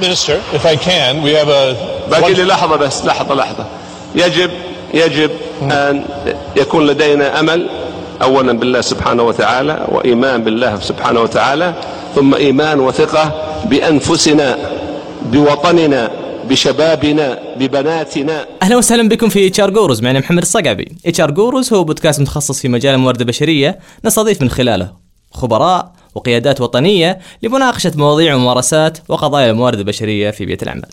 Minister, if I can, we have a. باقي لي لحظة بس لحظة لحظة. يجب يجب أن يكون لدينا أمل أولا بالله سبحانه وتعالى وإيمان بالله سبحانه وتعالى ثم إيمان وثقة بأنفسنا بوطننا بشبابنا ببناتنا. أهلا وسهلا بكم في HR Gurus معنا محمد الصقعبي. HR Gurus هو بودكاست متخصص في مجال الموارد البشرية نستضيف من خلاله خبراء وقيادات وطنية لمناقشة مواضيع وممارسات وقضايا الموارد البشرية في بيئه الاعمال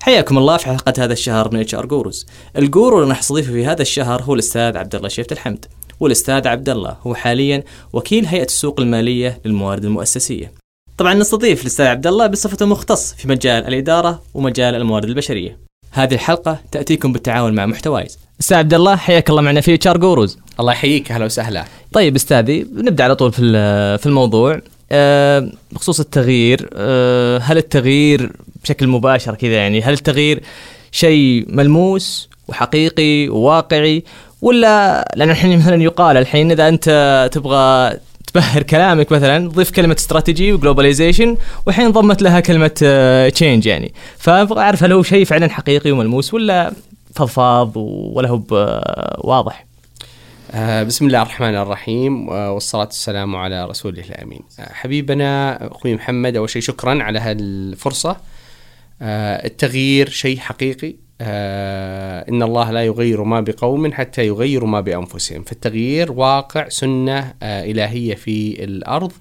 حياكم الله في حلقة هذا الشهر من HR Gurus ال guru اللي راح في هذا الشهر هو الأستاذ عبد الله شيفت الحمد. والأستاذ عبد الله هو حاليا وكيل هيئة السوق المالية للموارد المؤسسية. طبعا نستضيف الأستاذ عبد الله بصفته مختص في مجال الإدارة ومجال الموارد البشرية. هذه الحلقة تأتيكم بالتعاون مع محتوايز. أستاذ عبد الله حياك الله معنا في HR Gurus. الله يحييك أهلا وسهلا طيب أستاذي نبدأ على طول في في الموضوع أه بخصوص التغيير أه هل التغيير بشكل مباشر كذا يعني هل التغيير شيء ملموس وحقيقي وواقعي ولا لأن الحين مثلا يقال الحين إذا أنت تبغى تبهر كلامك مثلا ضيف كلمة استراتيجي و globalization والحين ضمت لها كلمة change يعني. فأبغى أعرف هل هو شيء فعلا حقيقي وملموس ولا فضفاض ولا هو واضح؟ آه بسم الله الرحمن الرحيم والصلاة والسلام على رسوله الأمين. آه حبيبنا أخوي محمد أول شيء شكرا على هالفرصة آه التغيير شيء حقيقي. آه إن الله لا يغير ما بقوم حتى يغيروا ما بأنفسهم. فالتغيير واقع سنة آه إلهية في الأرض.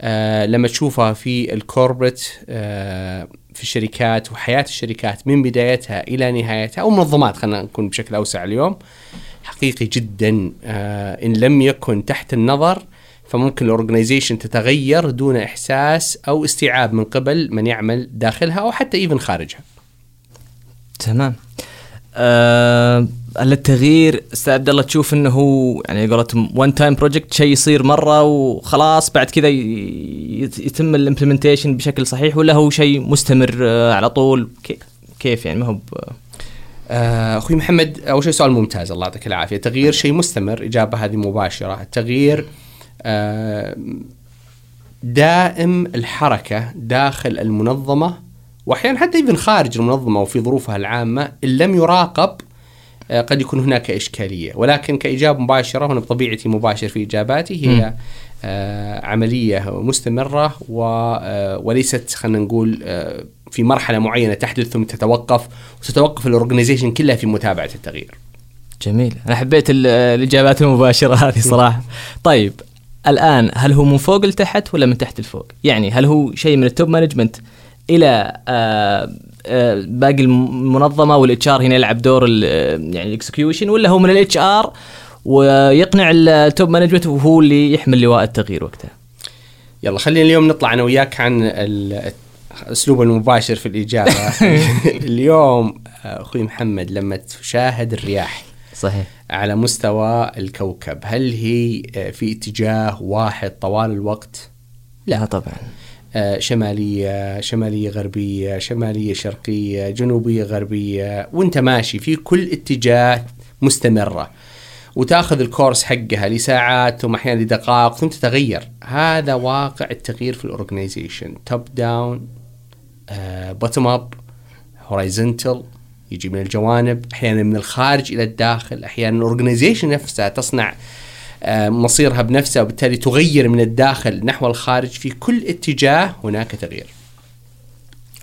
آه لما تشوفها في الكوربريت آه في الشركات وحياة الشركات من بدايتها إلى نهايتها أو منظمات خلينا نكون بشكل أوسع اليوم حقيقي جدا. آه إن لم يكن تحت النظر فممكن ال organization تتغير دون إحساس أو استيعاب من قبل من يعمل داخلها أو حتى even خارجها. تمام. أه التغيير أستاذ عبد الله تشوف إنه هو يعني قولتهم one time project شيء يصير مرة وخلاص بعد كذا يتم ال implementation بشكل صحيح ولا هو شيء مستمر أه على طول؟ كيف يعني؟ ما هو آه، أخوي محمد أول شيء سؤال ممتاز الله يعطيك العافية. تغيير شيء مستمر إجابة هذه مباشرة. التغيير آه، دائم الحركة داخل المنظمة وأحيانا حتى أيضا خارج المنظمة وفي ظروفها العامة إن لم يراقب قد يكون هناك إشكالية ولكن كإجابة مباشرة وأنا بطبيعتي مباشر في إجاباتي هي آه عملية مستمرة وليست خلينا نقول آه في مرحلة معينة تحدث ثم تتوقف وتتوقف ال organization كلها في متابعة التغيير. جميل أنا حبيت الإجابات المباشرة هذه صراحة. طيب الآن هل هو من فوق لتحت ولا من تحت لفوق؟ يعني هل هو شيء من ال top management إلى آآ آآ باقي المنظمة وال HR هنا يلعب دور يعني ال execution ولا هو من ال HR ويقنع ال top management وهو اللي يحمل لواء التغيير وقتها. يلا خلينا اليوم نطلع أنا وياك عن الأسلوب المباشر في الإجابة اليوم أخوي محمد لما تشاهد الرياح صحيح على مستوى الكوكب هل هي في اتجاه واحد طوال الوقت؟ لا طبعا شمالية شمالية غربية شمالية شرقية جنوبية غربية وانت ماشي في كل اتجاه مستمرة. وتاخذ ال course حقها لساعات ثم أحيانا لدقائق ثم تتغير. هذا واقع التغيير في ال organization top down bottom up horizontal يجي من الجوانب. أحيانا من الخارج إلى الداخل. أحيانا ال organization نفسها تصنع مصيرها بنفسها وبالتالي تغير من الداخل نحو الخارج في كل اتجاه هناك تغيير.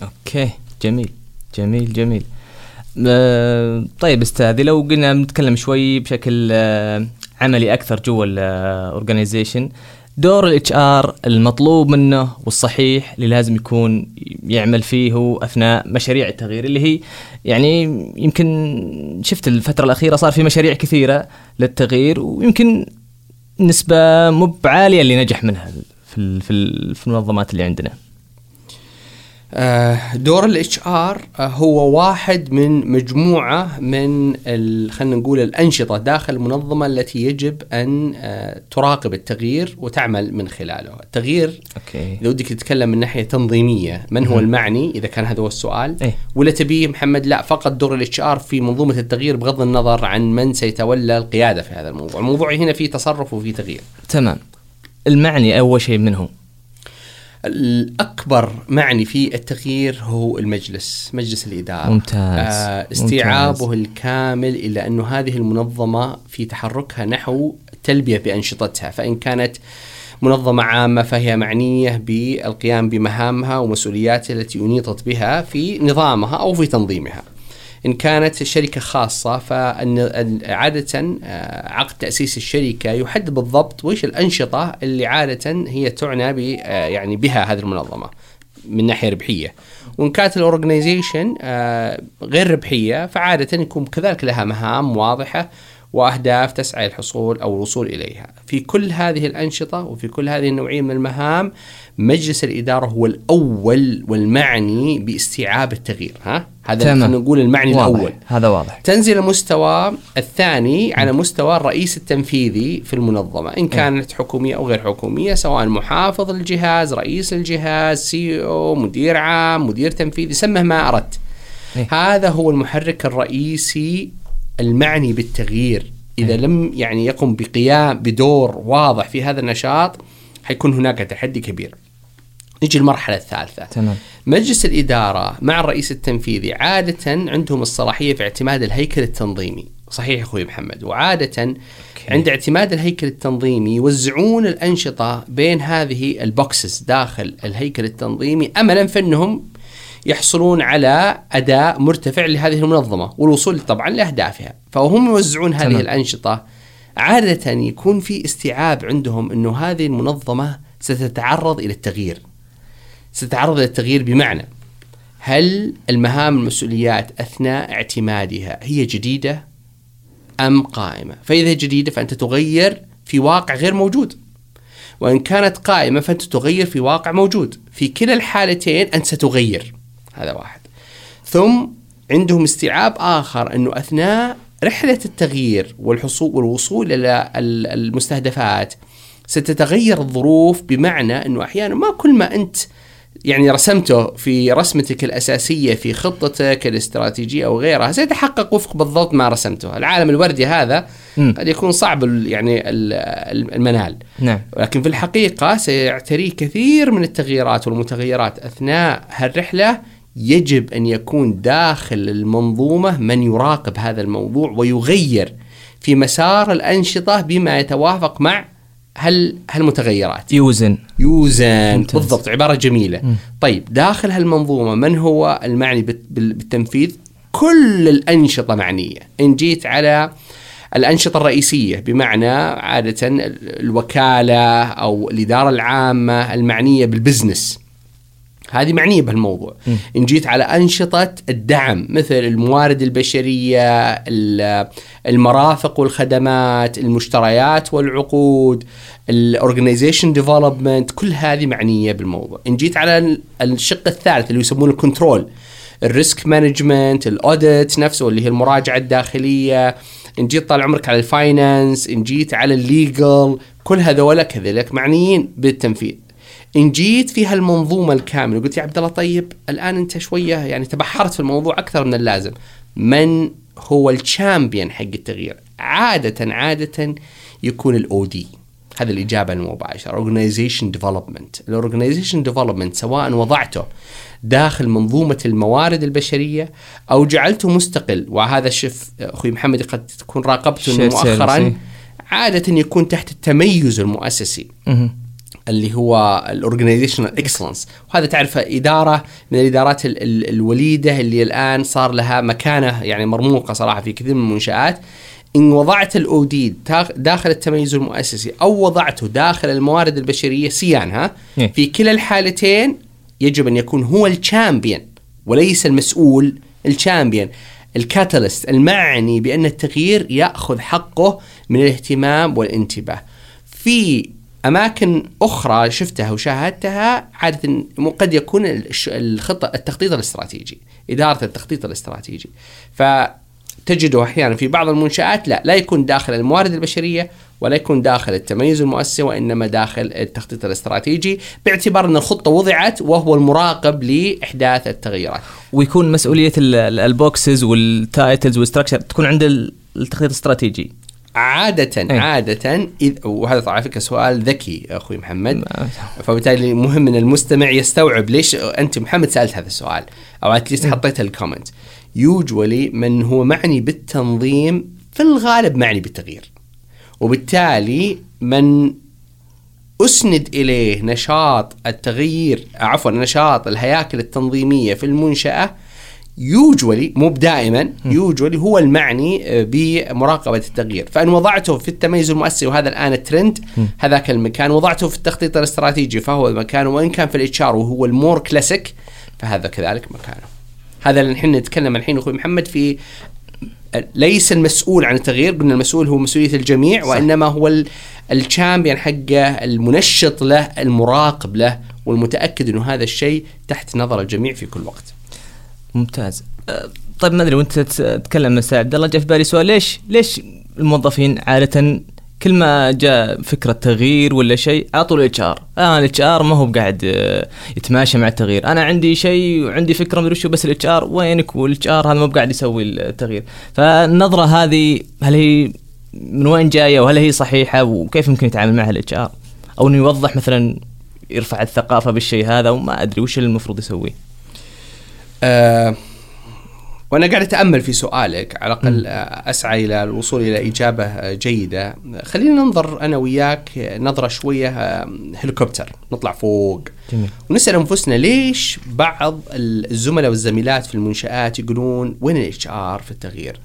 okay جميل جميل جميل. أه طيب أستاذي لو قلنا نتكلم شوي بشكل أه عملي أكثر جوا ال organization دور ال HR المطلوب منه والصحيح اللي لازم يكون يعمل فيه أثناء مشاريع التغيير اللي هي يعني يمكن شفت الفترة الأخيرة صار في مشاريع كثيرة للتغيير ويمكن نسبة مو بعالية اللي نجح منها في في المنظمات اللي عندنا. دور ال HR هو واحد من مجموعة من خلينا نقول الأنشطة داخل المنظمة التي يجب أن تراقب التغيير وتعمل من خلاله، التغيير okay إذا ودك تتكلم من ناحية تنظيمية، من هو المعني إذا كان هذا هو السؤال؟ إيه؟ ولا تبيه محمد لا فقط دور ال HR في منظومة التغيير بغض النظر عن من سيتولى القيادة في هذا الموضوع، الموضوع هنا فيه تصرف وفيه تغيير. تمام. المعني أول شيء منه الأكبر معني في التغيير هو المجلس مجلس الإدارة ممتاز. آه استيعابه ممتاز. الكامل إلى أنه هذه المنظمة في تحركها نحو تلبية بأنشطتها فإن كانت منظمة عامة فهي معنية بالقيام بمهامها ومسؤولياتها التي أنيطت بها في نظامها أو في تنظيمها إن كانت شركة خاصة فعادة آه، عقد تأسيس الشركة يحدد بالضبط وش الأنشطة اللي عادة هي تعنى ب آه، يعني بها هذه المنظمة من ناحية ربحية. وإن كانت ال organization آه، غير ربحية فعادة يكون كذلك لها مهام واضحة. وأهداف تسعى للحصول أو الوصول إليها. في كل هذه الأنشطة وفي كل هذه النوعية من المهام مجلس الإدارة هو الأول والمعني باستيعاب التغيير، ها؟ هذا نقول المعني واضح. الأول. هذا واضح تنزل المستوى الثاني على مستوى الرئيس التنفيذي في المنظمة إن كانت حكومية أو غير حكومية سواء محافظ الجهاز رئيس الجهاز CEO مدير عام مدير تنفيذي سمه ما أردت إيه. هذا هو المحرك الرئيسي المعني بالتغيير. إذا لم يعني يقم بقيام بدور واضح في هذا النشاط حيكون هناك تحدي كبير. نجي المرحلة الثالثة. تمام. مجلس الإدارة مع الرئيس التنفيذي عادة عندهم الصلاحية في اعتماد الهيكل التنظيمي. صحيح أخوي محمد. وعادة عند اعتماد الهيكل التنظيمي يوزعون الأنشطة بين هذه البوكسز داخل الهيكل التنظيمي أملا في أنهم يحصلون على أداء مرتفع لهذه المنظمة والوصول طبعا لأهدافها فهم يوزعون هذه تمام. الأنشطة عادة يكون في استيعاب عندهم أنه هذه المنظمة ستتعرض إلى التغيير ستتعرض للتغيير بمعنى هل المهام المسؤوليات أثناء اعتمادها هي جديدة أم قائمة؟ فإذا جديدة فأنت تغير في واقع غير موجود. وإن كانت قائمة فأنت تغير في واقع موجود، في كلا الحالتين أنت ستغير. هذا واحد. ثم عندهم استيعاب آخر أنه أثناء رحلة التغيير والحصول والوصول إلى ال- المستهدفات ستتغير الظروف بمعنى أنه أحيانا ما كل ما أنت يعني رسمته في رسمتك الأساسية في خطتك الاستراتيجية أو غيرها سيتحقق وفق بالضبط ما رسمته، العالم الوردي هذا مم. قد يكون صعب يعني ال- ال- المنال. نعم ولكن في الحقيقة سيعتريه كثير من التغييرات والمتغيرات أثناء هالرحلة يجب أن يكون داخل المنظومة من يراقب هذا الموضوع ويغير في مسار الأنشطة بما يتوافق مع هل هالمتغيرات. يوزن. يوزن. ممتاز. بالضبط عبارة جميلة. مم. طيب داخل هالمنظومة من هو المعني بال- بال- بالتنفيذ؟ كل الأنشطة معنية. إن جيت على الأنشطة الرئيسية بمعنى عادة ال- الوكالة أو الإدارة العامة المعنية بالبزنس. هذه معنية بهالموضوع. إن جيت على أنشطة الدعم مثل الموارد البشرية ال- المرافق والخدمات المشتريات والعقود ال organization development كل هذه معنية بالموضوع. إن جيت على ال- الشق الثالث اللي يسمونه ال control ال risk management ال audit نفسه اللي هي المراجعة الداخلية. إن جيت طال عمرك على ال finance إن جيت على ال legal كل هذول كذلك معنيين بالتنفيذ. إن جيت في هالمنظومة الكاملة وقلت يا عبد الله طيب الآن أنت شوية يعني تبحرت في الموضوع أكثر من اللازم. من هو ال champion حق التغيير؟ عادة عادة يكون ال OD هذا الإجابة المباشرة. organization development ال organization development سواء وضعته داخل منظومة الموارد البشرية أو جعلته مستقل. وهذا شف أخوي محمد قد تكون راقبته مؤخرا. عادة يكون تحت التميز المؤسسي. اللي هو ال organizational excellence وهذا تعرف إدارة من الإدارات ال- ال- الوليدة اللي الآن صار لها مكانة يعني مرموقة صراحة في كثير من المنشآت. إن وضعت ال OD داخل التميز المؤسسي أو وضعته داخل الموارد البشرية سيان ها إيه. في كلا الحالتين يجب أن يكون هو ال champion وليس المسؤول ال champion. الكاتاليست المعني بأن التغيير يأخذ حقه من الاهتمام والانتباه. في أماكن أخرى شفتها وشاهدتها عادة قد يكون الخطه التخطيط الاستراتيجي إدارة التخطيط الاستراتيجي. فتجده أحيانا في بعض المنشآت لا لا يكون داخل الموارد البشرية ولا يكون داخل التميز المؤسسي وإنما داخل التخطيط الاستراتيجي باعتبار أن الخطة وضعت وهو المراقب لإحداث التغييرات. ويكون مسؤولية ال- ال- ال boxes وال titles وال structure تكون عند ال- التخطيط الاستراتيجي. عادة إيه. عادة إذ وهذا على فكرة سؤال ذكي أخوي محمد. فبالتالي مهم أن المستمع يستوعب ليش أنت محمد سألت هذا السؤال. أو at least حطيت ال comment usually من هو معني بالتنظيم في الغالب معني بالتغيير. وبالتالي من أسند إليه نشاط التغيير عفوا نشاط الهياكل التنظيمية في المنشأة usually مو دائما usually هو المعني آه، بمراقبة التغيير. فإن وضعته في التميز المؤسسي وهذا الآن الترند هذاك المكان. وضعته في التخطيط الاستراتيجي فهو المكان. وإن كان في ال HR وهو ال more classic فهذا كذلك مكانه. هذا اللي نحن نتكلم الحين أخوي محمد في ليس المسؤول عن التغيير قلنا المسؤول هو مسؤولية الجميع صح. وإنما هو ال- ال champion حقه المنشط له المراقب له والمتأكد إنه هذا الشيء تحت نظر الجميع في كل وقت. ممتاز. أه، طيب ما أدري وأنت تتكلم أستاذ عبد الله جاء في بالي سؤال ليش ليش الموظفين عادة كل ما جاء فكرة تغيير ولا شيء اعطوا الاتش ار أنا الاتش ار ما هو بقاعد أه، يتماشى مع التغيير. أنا عندي شيء وعندي فكرة مدري وشو بس ال HR وينك؟ وال HR هذا ما بقاعد يسوي التغيير. فالنظرة هذه هل هي من وين جاية وهل هي صحيحة وكيف ممكن يتعامل معها ال HR أو إنه يوضح مثلا يرفع الثقافة بالشيء هذا وما أدري وش المفروض يسويه أه وأنا قاعد أتأمل في سؤالك على الأقل آه، أسعى إلى الوصول إلى إجابة آه، جيدة. خلينا ننظر أنا وياك نظرة شوية آه، هليكوبتر. نطلع فوق. جميل. ونسأل أنفسنا ليش بعض الزملاء والزميلات في المنشآت يقولون وين ال HR في التغيير؟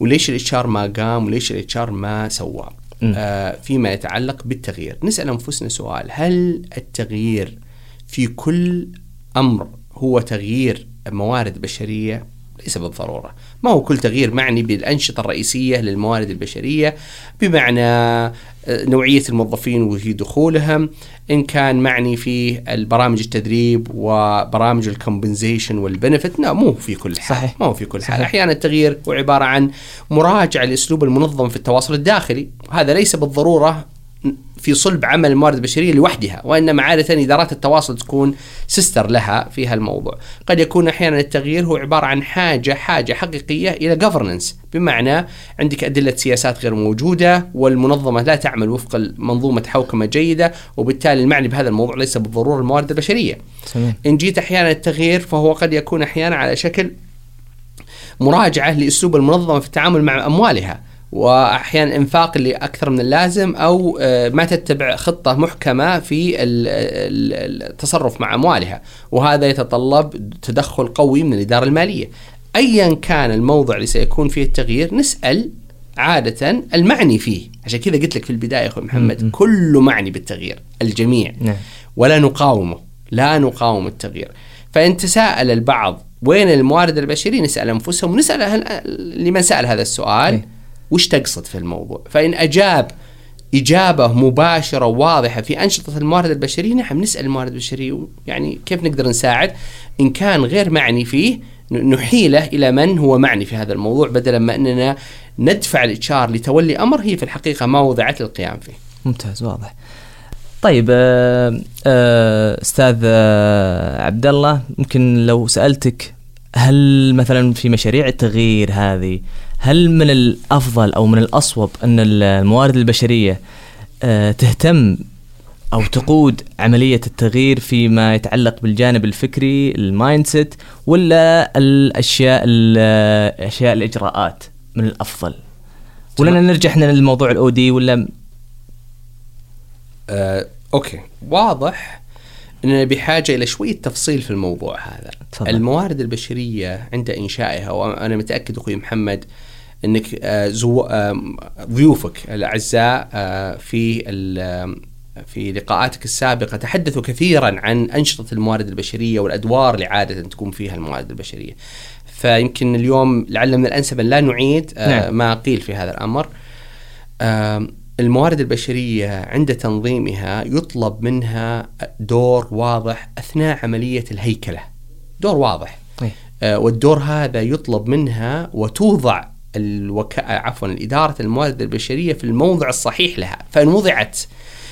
وليش ال HR ما قام؟ وليش ال HR ما سوى؟ آه فيما يتعلق بالتغيير. نسأل أنفسنا سؤال. هل التغيير في كل أمر هو تغيير موارد بشرية ليس بالضرورة، ما هو كل تغيير معني بالأنشطة الرئيسية للموارد البشرية بمعنى آه، نوعية الموظفين وفي دخولهم، إن كان معني في البرامج التدريب وبرامج الكومبنسيشن والبنفت، لا مو في كل حال، صحيح. ما هو في كل حال، صحيح. أحيانا التغيير هو عبارة عن مراجعة لأسلوب المنظمه في التواصل الداخلي، هذا ليس بالضرورة في صلب عمل الموارد البشريه لوحدها وإنما عادة ادارات التواصل تكون سيستر لها في هالموضوع. قد يكون أحيانا التغيير هو عبارة عن حاجة حاجة حقيقية إلى governance. بمعنى عندك أدلة سياسات غير موجودة والمنظمة لا تعمل وفق منظومه حوكمة جيدة وبالتالي المعني بهذا الموضوع ليس بالضرورة الموارد البشرية. تمام إن جيت أحيانا التغيير فهو قد يكون أحيانا على شكل مراجعة لأسلوب المنظمة في التعامل مع أموالها. وأحيانا إنفاق اللي أكثر من اللازم أو آه، ما تتبع خطة محكمة في ال- ال- التصرف مع أموالها. وهذا يتطلب تدخل قوي من الإدارة المالية. ايا كان الموضع اللي سيكون فيه التغيير نسأل عادة المعني فيه. عشان كذا قلت لك في البداية أخوي محمد كله معني بالتغيير الجميع. نعم. ولا نقاومه لا نقاوم التغيير. فإن تساءل البعض وين الموارد البشرية نسأل أنفسهم ونسأل لمن سأل هذا السؤال. إيه. وش تقصد في الموضوع؟ فإن أجاب إجابة مباشرة واضحة في أنشطة الموارد البشرية نعم نسأل الموارد البشرية يعني كيف نقدر نساعد؟ إن كان غير معني فيه نحيله إلى من هو معني في هذا الموضوع بدلا ما أننا ندفع الإتشار لتولي أمر هي في الحقيقة ما وضعت للقيام فيه. ممتاز واضح. طيب آه، آه، أستاذ آه، عبد الله ممكن لو سألتك هل مثلا في مشاريع التغيير هذه هل من الأفضل أو من الأصوب أن الموارد البشرية آه، تهتم أو تقود عملية التغيير فيما يتعلق بالجانب الفكري ال mindset ولا الأشياء الاشياء الإجراءات من الأفضل؟ ولا نرجع إحنا للموضوع الاو دي ولا؟ آه، أوكي. واضح أننا بحاجة إلى شوية تفصيل في الموضوع هذا. تفضل. الموارد البشرية عند إنشائها وأنا متأكد أخوي محمد أنك آه، زو... آم، ضيوفك الأعزاء آه، في في لقاءاتك السابقة تحدثوا كثيرا عن أنشطة الموارد البشرية والأدوار اللي عادة تكون فيها الموارد البشرية فيمكن اليوم لعل من الأنسب أن لا نعيد آه، نعم. ما قيل في هذا الأمر الموارد البشرية عند تنظيمها يطلب منها دور واضح أثناء عملية الهيكلة دور واضح إيه. آه، والدور هذا يطلب منها وتوضع الوكا... عفوا إدارة الموارد البشرية في الموضع الصحيح لها فإن وضعت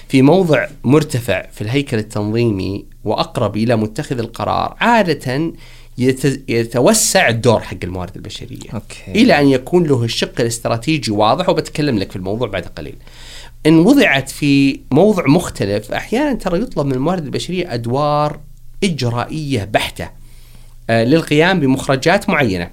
في موضع مرتفع في الهيكل التنظيمي وأقرب إلى متخذ القرار عادة يت- يتوسع الدور حق الموارد البشرية أوكي. إلى أن يكون له الشق الاستراتيجي واضح وبتكلم لك في الموضوع بعد قليل. إن وضعت في موضع مختلف أحيانا ترى يطلب من الموارد البشرية أدوار إجرائية بحتة آه، للقيام بمخرجات معينة.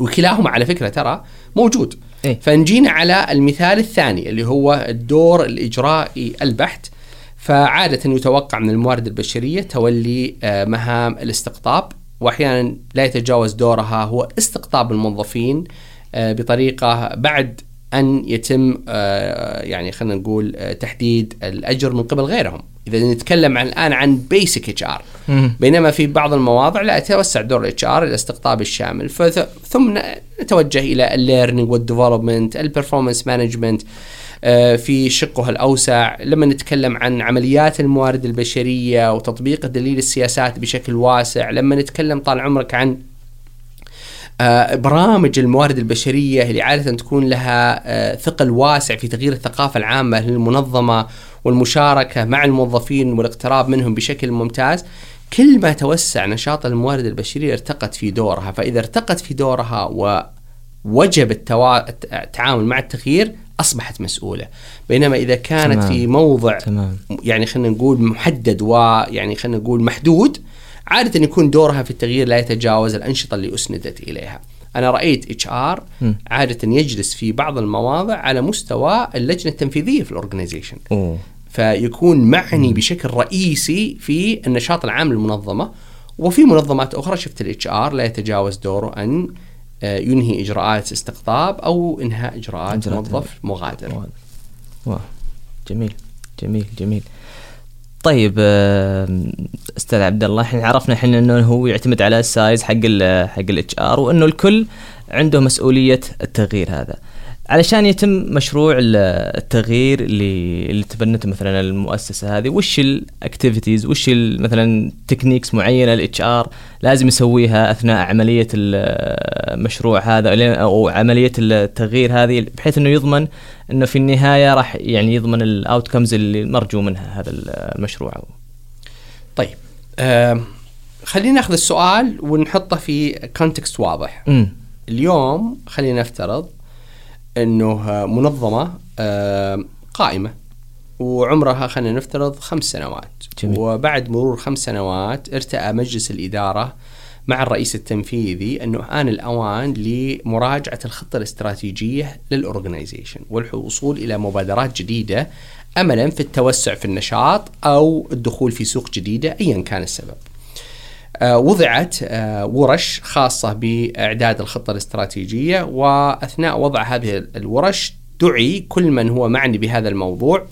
وكلاهما على فكرة ترى موجود. إيه. فنجينا على المثال الثاني اللي هو الدور الإجرائي البحت فعادة يتوقع من الموارد البشرية تولي آه، مهام الاستقطاب وأحيانا لا يتجاوز دورها هو استقطاب الموظفين آه، بطريقة بعد أن يتم آه، يعني خلينا نقول تحديد الأجر من قبل غيرهم إذا نتكلم عن الآن عن basic HR بينما في بعض المواضع لا يتوسع دور ال HR الاستقطاب الشامل. فث- ثم نتوجه إلى ال learning وال development ال performance management في شقها الأوسع. لما نتكلم عن عمليات الموارد البشرية وتطبيق دليل السياسات بشكل واسع لما نتكلم طال عمرك عن آه، برامج الموارد البشرية اللي عادة تكون لها آه، ثقل واسع في تغيير الثقافة العامة للمنظمة والمشاركة مع الموظفين والاقتراب منهم بشكل ممتاز كل ما توسع نشاط الموارد البشرية ارتقت في دورها فإذا ارتقت في دورها ووجب التوا... التعامل مع التغيير أصبحت مسؤولة بينما إذا كانت تمام. في موضع تمام. يعني خلينا نقول محدد ويعني خلينا نقول محدود عادة يكون دورها في التغيير لا يتجاوز الأنشطة اللي أسندت إليها أنا رأيت HR عادة يجلس في بعض المواضع على مستوى اللجنة التنفيذية في ال organization أوه. فيكون معني بشكل رئيسي في النشاط العام للمنظمة. وفي منظمات أخرى شفت ال HR لا يتجاوز دوره أن آه، ينهي إجراءات استقطاب أو إنهاء إجراءات إجراءات موظف مغادر. wow جميل. جميل. جميل. طيب آه، أستاذ عبد الله إحنا عرفنا إحنا إنه هو يعتمد على ال size حق ال حق ال HR وإنه الكل عنده مسؤولية التغيير هذا. علشان يتم مشروع ال- التغيير اللي اللي تبنته مثلا المؤسسة هذه وش ال activities وش مثلا techniques معينة ال HR لازم يسويها أثناء عملية المشروع هذا أو عملية التغيير هذه بحيث إنه يضمن إنه في النهاية راح يعني يضمن ال outcomes اللي مرجو منها هذا المشروع طيب آه خلينا ناخذ السؤال ونحطه في context واضح. امم اليوم خلينا نفترض إنه منظمة قائمة. وعمرها خلينا نفترض خمس سنوات. جميل. وبعد مرور خمس سنوات ارتأى مجلس الإدارة مع الرئيس التنفيذي أنه آن الأوان لمراجعة الخطة الاستراتيجية لل organization والوصول إلى مبادرات جديدة أملا في التوسع في النشاط أو الدخول في سوق جديدة أيا كان السبب. وضعت آه، ورش خاصة بإعداد الخطة الاستراتيجية وأثناء وضع هذه الورش دعي كل من هو معني بهذا الموضوع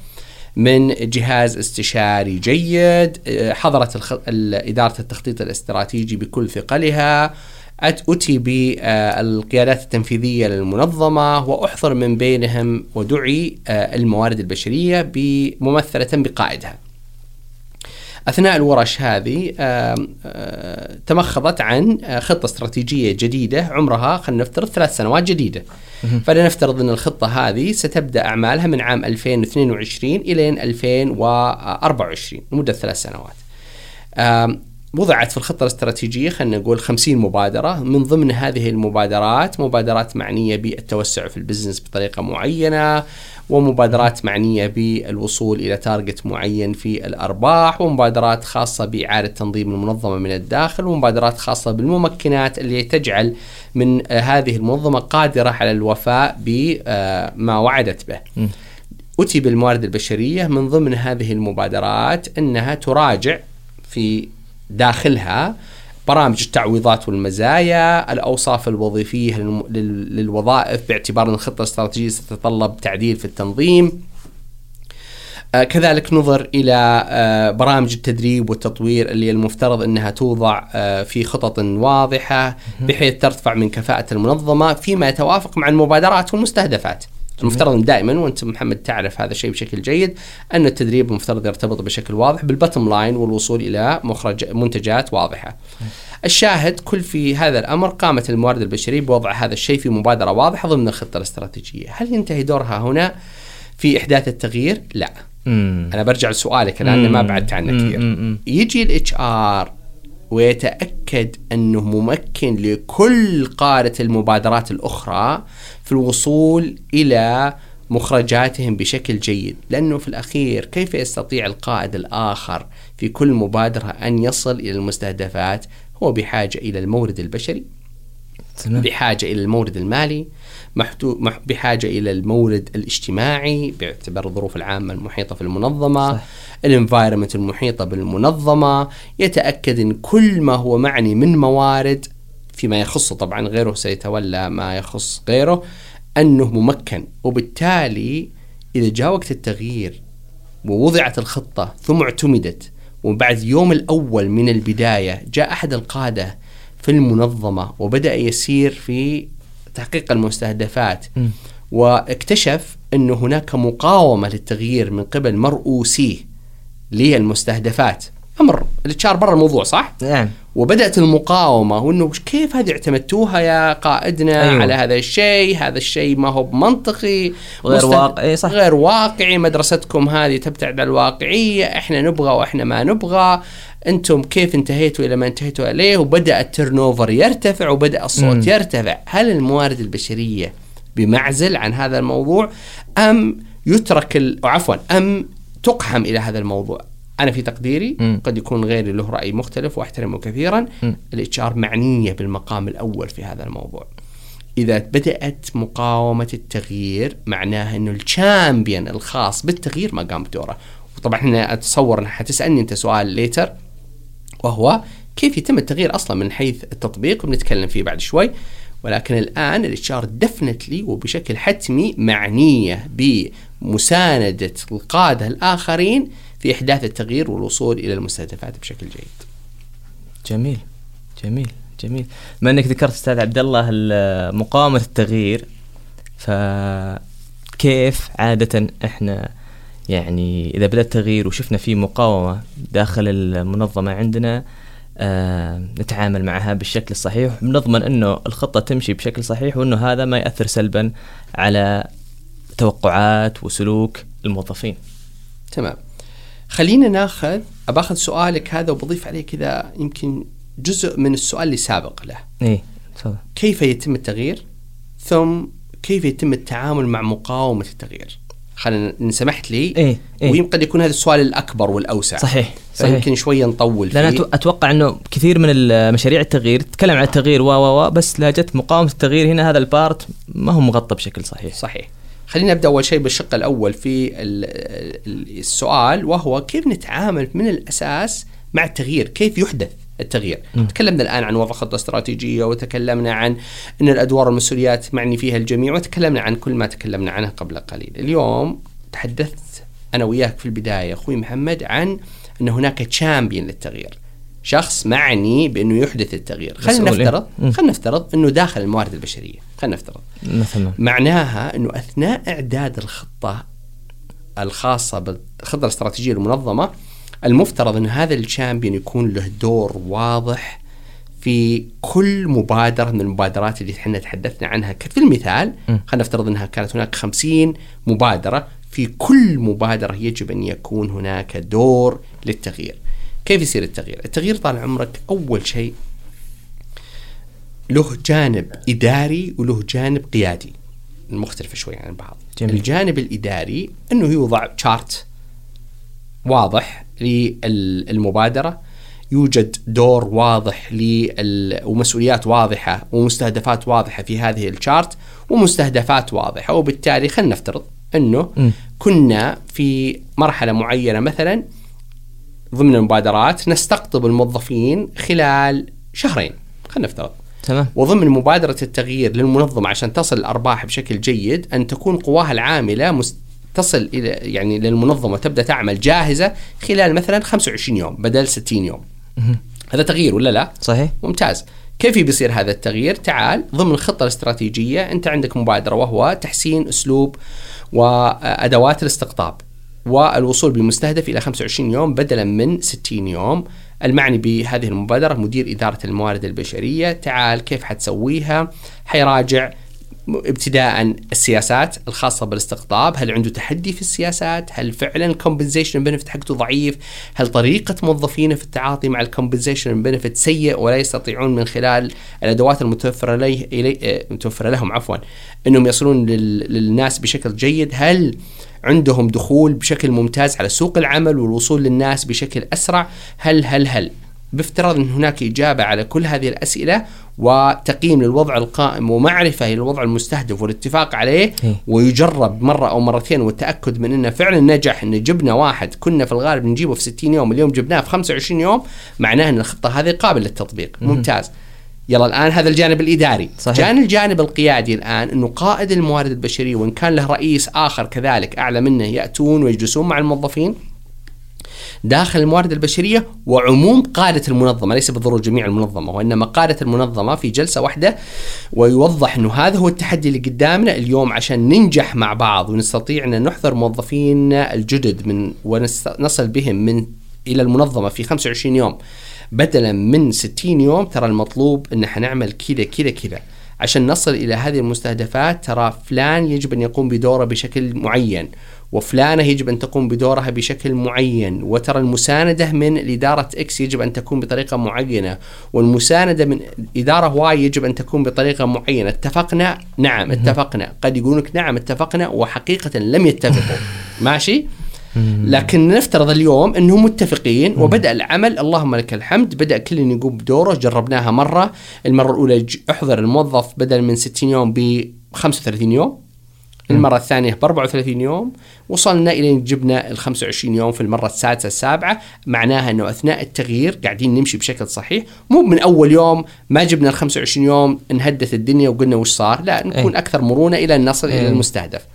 من جهاز استشاري جيد آه، حضرت إدارة التخطيط الاستراتيجي بكل ثقلها أت- أتي بالقيادات التنفيذية للمنظمة وأحضر من بينهم ودعي آه، الموارد البشرية بممثلة بقائدها. أثناء الورش هذه تمخضت عن خطة استراتيجية جديدة عمرها خلينا نفترض ثلاث سنوات جديدة. فلنفترض إن الخطة هذه ستبدأ أعمالها من عام 2022 إلى 2024 لمدة ثلاث سنوات. وضعت في الخطة الاستراتيجية خلينا نقول 50 مبادرة. من ضمن هذه المبادرات مبادرات معنية بالتوسع في البزنس بطريقة معينة ومبادرات معنية بالوصول إلى تارجت معين في الأرباح ومبادرات خاصة بإعادة تنظيم المنظمة من الداخل ومبادرات خاصة بالممكنات اللي تجعل من هذه المنظمة قادرة على الوفاء بما وعدت به. أتي بالموارد البشرية. من ضمن هذه المبادرات أنها تراجع في داخلها برامج التعويضات والمزايا الأوصاف الوظيفية للوظائف باعتبار أن الخطة الاستراتيجية ستتطلب تعديل في التنظيم آه، كذلك نظر إلى آه، برامج التدريب والتطوير اللي المفترض إنها توضع آه، في خطط واضحة بحيث ترفع من كفاءة المنظمة فيما يتوافق مع المبادرات والمستهدفات. المفترض إن دائما وأنت محمد تعرف هذا الشيء بشكل جيد أن التدريب المفترض يرتبط بشكل واضح بالبتم لاين والوصول إلى مخرج منتجات واضحة. الشاهد كل في هذا الأمر قامت الموارد البشرية بوضع هذا الشيء في مبادرة واضحة ضمن الخطة الاستراتيجية. هل ينتهي دورها هنا في إحداث التغيير؟ لا. امم أنا برجع لسؤالك لأن ما بعدت عنه مم. كثير مم. يجي ال HR ويتأكد أنه ممكن لكل قادة المبادرات الأخرى في الوصول إلى مخرجاتهم بشكل جيد لأنه في الأخير كيف يستطيع القائد الآخر في كل مبادرة أن يصل إلى المستهدفات هو بحاجة إلى المورد البشري تمام. بحاجة إلى المورد المالي. بحاجة إلى المورد الاجتماعي باعتبار الظروف العامة المحيطة في المنظمة. الانفايرمنت المحيطة بالمنظمة يتأكد أن كل ما هو معني من موارد فيما يخصه طبعا غيره سيتولى ما يخص غيره أنه ممكن وبالتالي إذا جاء وقت التغيير ووضعت الخطة ثم اعتمدت وبعد يوم الأول من البداية جاء أحد القادة في المنظمة وبدأ يسير في تحقيق المستهدفات م. واكتشف أن هناك مقاومة للتغيير من قبل مرؤوسيه للمستهدفات أمر الاتشار برا الموضوع صح؟ نعم وبدأت المقاومة وإنه كيف هذه اعتمدتوها يا قائدنا أيوة. على هذا الشيء؟ هذا الشيء ما هو منطقي غير واقعي، صح. غير واقعي. مدرستكم هذه تبتعد عن الواقعية. إحنا نبغى وإحنا ما نبغى. أنتم كيف انتهيتوا إلى ما انتهيتوا اليه وبدأ ال turnover يرتفع وبدأ الصوت مم. يرتفع. هل الموارد البشرية بمعزل عن هذا الموضوع؟ أم يترك ال- عفوا أم تقحم إلى هذا الموضوع؟ أنا في تقديري مم. قد يكون غيري له رأي مختلف وأحترمه كثيرا. ال HR معنية بالمقام الأول في هذا الموضوع. إذا بدأت مقاومة التغيير معناها إنه ال champion الخاص بالتغيير ما قام بدوره. وطبعا هنا أتصور انك حتسألني أنت سؤال later وهو كيف يتم التغيير أصلا من حيث التطبيق؟ وبنتكلم فيه بعد شوي. ولكن الآن ال HR definitely وبشكل حتمي معنية بمساندة القادة الآخرين في إحداث التغيير والوصول إلى المستهدفات بشكل جيد. جميل جميل جميل ما إنك ذكرت أستاذ عبد الله ال- مقاومة التغيير فكيف عادة إحنا يعني إذا بدأ التغيير وشفنا في مقاومة داخل المنظمة عندنا آه نتعامل معها بالشكل الصحيح ونضمن إنه الخطة تمشي بشكل صحيح وإنه هذا ما يأثر سلبا على توقعات وسلوك الموظفين. تمام. خلينا ناخذ اباخذ سؤالك هذا وبضيف عليه كذا يمكن جزء من السؤال اللي سابق له. إيه تفضل. كيف يتم التغيير؟ ثم كيف يتم التعامل مع مقاومة التغيير؟ خلينا إن سمحت لي إيه، إيه. ويمكن يكون هذا السؤال الأكبر والأوسع صحيح صحيح فيمكن شوية نطول فيه أتو- أتوقع إنه كثير من المشاريع التغيير تتكلم عن التغيير و و و بس لا جت مقاومة التغيير هنا هذا البارت ما هو مغطى بشكل صحيح صحيح خلينا نبدا أول شيء بالشق الأول في ال- ال- السؤال وهو كيف نتعامل من الأساس مع التغيير؟ كيف يحدث التغيير؟ م. تكلمنا الآن عن وضع خطة استراتيجية وتكلمنا عن إن الأدوار والمسؤوليات معني فيها الجميع وتكلمنا عن كل ما تكلمنا عنه قبل قليل. اليوم تحدثت أنا وياك في البداية أخوي محمد عن إن هناك تشامبيون للتغيير. شخص معني بأنه يحدث التغيير خلينا إيه. نفترض. خلينا نفترض أنه داخل الموارد البشرية خلينا نفترض مثلا معناها أنه أثناء إعداد الخطة الخاصة بالخطة الاستراتيجية للمنظمه المفترض أن هذا الشامبيون يكون له دور واضح في كل مبادرة من المبادرات اللي إحنا تحدثنا عنها في المثال. خلينا نفترض أنها كانت هناك 50 مبادرة في كل مبادرة يجب أن يكون هناك دور للتغيير. كيف يصير التغيير؟ التغيير طال عمرك أول شيء له جانب إداري وله جانب قيادي مختلفه شوي عن بعض جميل. الجانب الإداري إنه يوضع تشارت واضح للمبادره يوجد دور واضح لل... ومسؤوليات واضحة ومستهدفات واضحة في هذه الشارت ومستهدفات واضحة وبالتالي خلينا نفترض إنه م. كنا في مرحلة معينة مثلا ضمن المبادرات نستقطب الموظفين خلال شهرين. خلينا نفترض. تمام. وضمن مبادرة التغيير للمنظمة عشان تصل الأرباح بشكل جيد أن تكون قواها العاملة مس- تصل إلى يعني للمنظمة تبدأ تعمل جاهزة خلال مثلا 25 يوم بدل 60 يوم. هذا تغيير ولا لا؟ صحيح. ممتاز. كيف بيصير هذا التغيير؟ تعال ضمن الخطة الاستراتيجية أنت عندك مبادرة وهو تحسين أسلوب وأدوات الاستقطاب. والوصول بالمستهدف إلى 25 يوم بدلا من 60 يوم المعني بهذه المبادرة مدير إدارة الموارد البشرية تعال كيف حتسويها حيراجع ابتداء السياسات الخاصة بالاستقطاب، هل عنده تحدي في السياسات؟ هل فعلا ال compensation benefit حقته ضعيف؟ هل طريقة موظفينه في التعاطي مع ال compensation benefit سيء ولا يستطيعون من خلال الأدوات المتوفرة لي إلي آه، لهم عفوا إنهم يصلون لل- للناس بشكل جيد؟ هل عندهم دخول بشكل ممتاز على سوق العمل والوصول للناس بشكل أسرع؟ هل هل هل؟ بافتراض أن هناك إجابة على كل هذه الأسئلة وتقييم للوضع القائم ومعرفة للوضع المستهدف والاتفاق عليه. إيه. ويجرب مرة أو مرتين والتأكد من انه فعلا نجح أن جبنا واحد كنا في الغالب نجيبه في 60 يوم اليوم جبناه في 25 يوم معناه أن الخطة هذه قابلة للتطبيق. ممتاز. يلا الآن هذا الجانب الإداري صحيح. جانب الجانب القيادي الآن إنه قائد الموارد البشرية وإن كان له رئيس آخر كذلك أعلى منه يأتون ويجلسون مع الموظفين داخل الموارد البشرية وعموم قادة المنظمة ليس بالضرورة جميع المنظمة وإنما قادة المنظمة في جلسة واحدة ويوضح إنه هذا هو التحدي اللي قدامنا اليوم عشان ننجح مع بعض ونستطيع أن نحضر موظفينا الجدد من ونصل بهم من إلى المنظمة في 25 يوم بدلا من 60 يوم ترى المطلوب إن حنعمل كذا كذا كذا. عشان نصل إلى هذه المستهدفات ترى فلان يجب أن يقوم بدوره بشكل معين وفلانة يجب أن تقوم بدورها بشكل معين. وترى المساندة من الإدارة X يجب أن تكون بطريقة معينة والمساندة من إدارة Y يجب أن تكون بطريقة معينة. اتفقنا؟ نعم اتفقنا. قد يقولون نعم اتفقنا وحقيقة لم يتفقوا. ماشي؟ لكن نفترض اليوم إنهم متفقين وبدأ العمل اللهم لك الحمد بدأ كل يقوم بدوره. جربناها مرة المرة الأولى احضر الموظف بدل من 60 يوم ب 35 يوم. المرة الثانية ب 34 يوم. وصلنا إلى أن جبنا ال 25 يوم في المرة السادسة السابعة. معناها أنه أثناء التغيير قاعدين نمشي بشكل صحيح. مو من أول يوم ما جبنا ال 25 يوم نهدث الدنيا وقلنا وش صار. لا نكون أي. أكثر مرونة إلى أن نصل إلى أي. المستهدف.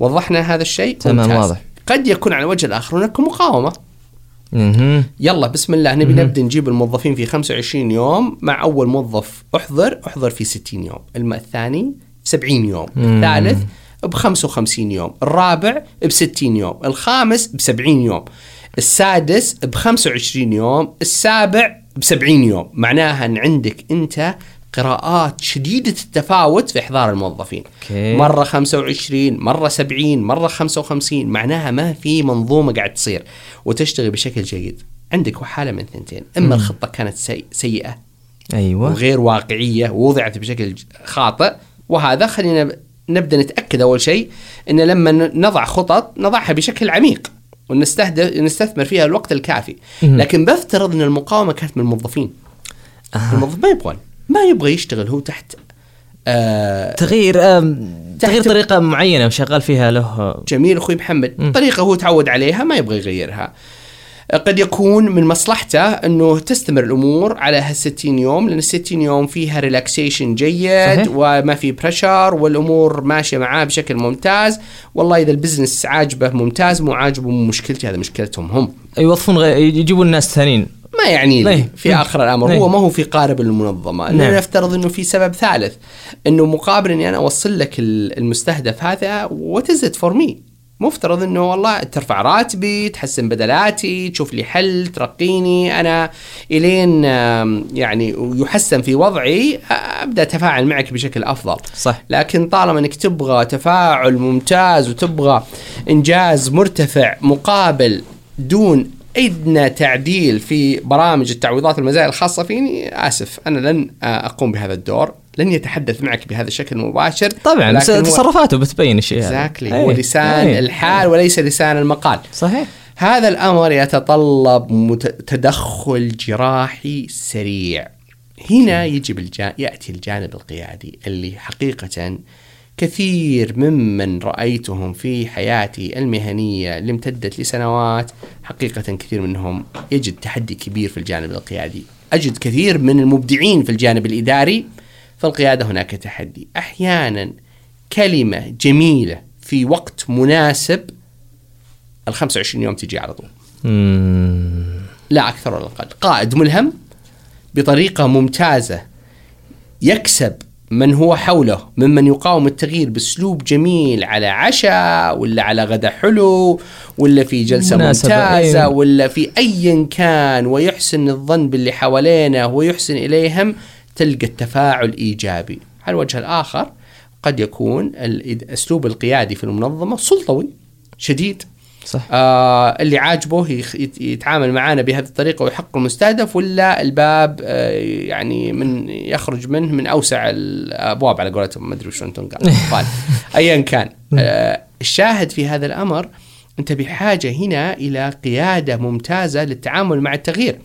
وضحنا هذا الشيء. تمام،. واضح. قد يكون على الوجه الآخر هناك مقاومة. مهم. يلا بسم الله نبي نبدأ نجيب الموظفين في 25 يوم مع أول موظف أحضر أحضر في 60 يوم. الثاني ب 70 يوم الثالث ب 55 يوم. الرابع ب 60 يوم. الخامس ب 70 يوم. السادس ب 25 يوم. السابع ب 70 يوم. معناها إن عندك أنت قراءات شديدة التفاوت في إحضار الموظفين. أوكي. مرة 25 مرة 70 مرة 55 معناها ما في منظومة قاعد تصير وتشتغل بشكل جيد. عندك حالة من ثنتين إما الخطة كانت سي... سيئة أيوه. وغير واقعية ووضعت بشكل خاطئ. وهذا خلينا نبدأ نتأكد أول شيء أن لما نضع خطط نضعها بشكل عميق ونستهدف نستثمر فيها الوقت الكافي. لكن بفترض أن المقاومة كانت من الموظفين. آه. الموظف ما يبغى ما يبغى يشتغل هو تحت آه تغيير تغيير طريقة معينة وشغال فيها له. جميل أخوي محمد. طريقة هو تعود عليها ما يبغى يغيرها. قد يكون من مصلحته أنه تستمر الأمور على هال 60 يوم لأن ال 60 يوم فيها relaxation جيد صحيح. وما في pressure والأمور ماشية معاه بشكل ممتاز. والله إذا ال business عاجبه ممتاز مو عاجبه مشكلتي هذا مشكلتهم هم. يوظفون غير يجيبون الناس ثانيين. ما يعني لي إيه. في آخر الأمر إيه. هو ما هو في قارب المنظمه نعم. نعم. نفترض إنه في سبب ثالث إنه مقابل إني أنا أوصل لك ال- المستهدف هذا what is for me مفترض إنه والله ترفع راتبي تحسن بدلاتي تشوف لي حل ترقيني أنا إلين يعني يحسن في وضعي أبدأ أتفاعل معك بشكل أفضل صح. لكن طالما إنك تبغى تفاعل ممتاز وتبغى إنجاز مرتفع مقابل دون ادنى تعديل في برامج التعويضات المزايا الخاصة فيني. آسف أنا لن آه، أقوم بهذا الدور. لن يتحدث معك بهذا الشكل المباشر طبعا بس تصرفاته بتبين الشيء هذا. اكزاكتلي إيه. هو لسان إيه. الحال وليس لسان المقال. صحيح. هذا الأمر يتطلب تدخل جراحي سريع. هنا يجب الجا... يأتي الجانب القيادي اللي حقيقه كثير ممن رأيتهم في حياتي المهنية اللي امتدت لسنوات حقيقة كثير منهم يجد تحدي كبير في الجانب القيادي. أجد كثير من المبدعين في الجانب الإداري في القياده هناك تحدي. أحيانا كلمة جميلة في وقت مناسب ال 25 يوم تجي على طول. لا أكثر ولا أقل. قائد ملهم بطريقة ممتازة يكسب من هو حوله ممن يقاوم التغيير بأسلوب جميل على عشاء ولا على غدا حلو ولا في جلسة ممتازة أيوة. ولا في ايا كان ويحسن الظن باللي حوالينه ويحسن إليهم تلقى التفاعل إيجابي على الوجه الآخر قد يكون الاسلوب القيادي في المنظمة سلطوي شديد صح. آه اللي عاجبه يتعامل معانا بهذه الطريقة ويحقق المستهدف ولا الباب آه يعني من يخرج منه من أوسع الأبواب على قولتهم ما أدري شلون تنقال. قال ايا كان. آه الشاهد في هذا الأمر أنت بحاجة هنا إلى قيادة ممتازة للتعامل مع التغيير